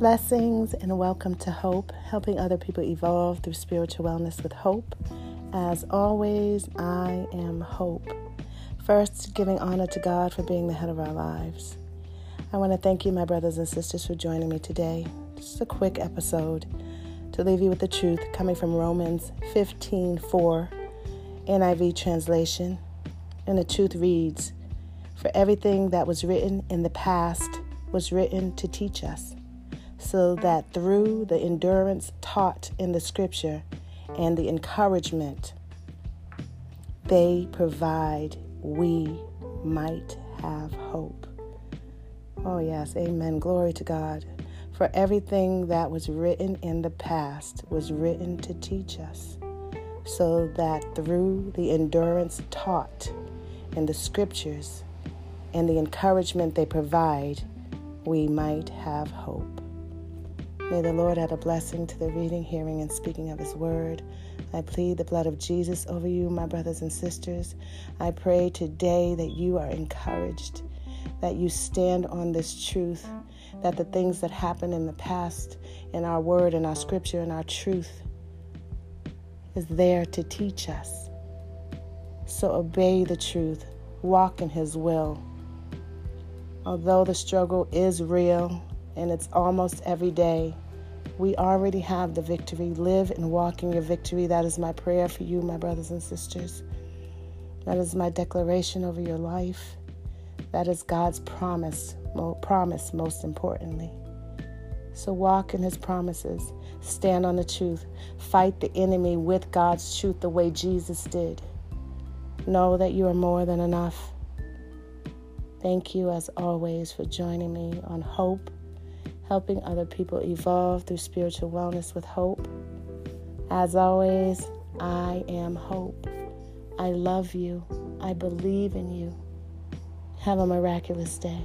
Blessings and welcome to Hope, helping other people evolve through spiritual wellness with hope. As always, I am Hope. First, giving honor to God for being the head of our lives. I want to thank you, my brothers and sisters, for joining me today. Just a quick episode to leave you with the truth coming from Romans 15 4, NIV translation. And the truth reads For everything that was written in the past was written to teach us so that through the endurance taught in the scripture and the encouragement they provide, we might have hope. Oh, yes, amen. Glory to God. For everything that was written in the past was written to teach us, so that through the endurance taught in the scriptures and the encouragement they provide, we might have hope. May the Lord add a blessing to the reading, hearing, and speaking of His word. I plead the blood of Jesus over you, my brothers and sisters. I pray today that you are encouraged, that you stand on this truth, that the things that happened in the past, in our word, in our scripture, in our truth, is there to teach us. So obey the truth, walk in His will. Although the struggle is real, and it's almost every day. We already have the victory. Live and walk in your victory. That is my prayer for you, my brothers and sisters. That is my declaration over your life. That is God's promise, promise most importantly. So walk in his promises. Stand on the truth. Fight the enemy with God's truth the way Jesus did. Know that you are more than enough. Thank you, as always, for joining me on Hope helping other people evolve through spiritual wellness with hope. As always, I am hope. I love you. I believe in you. Have a miraculous day.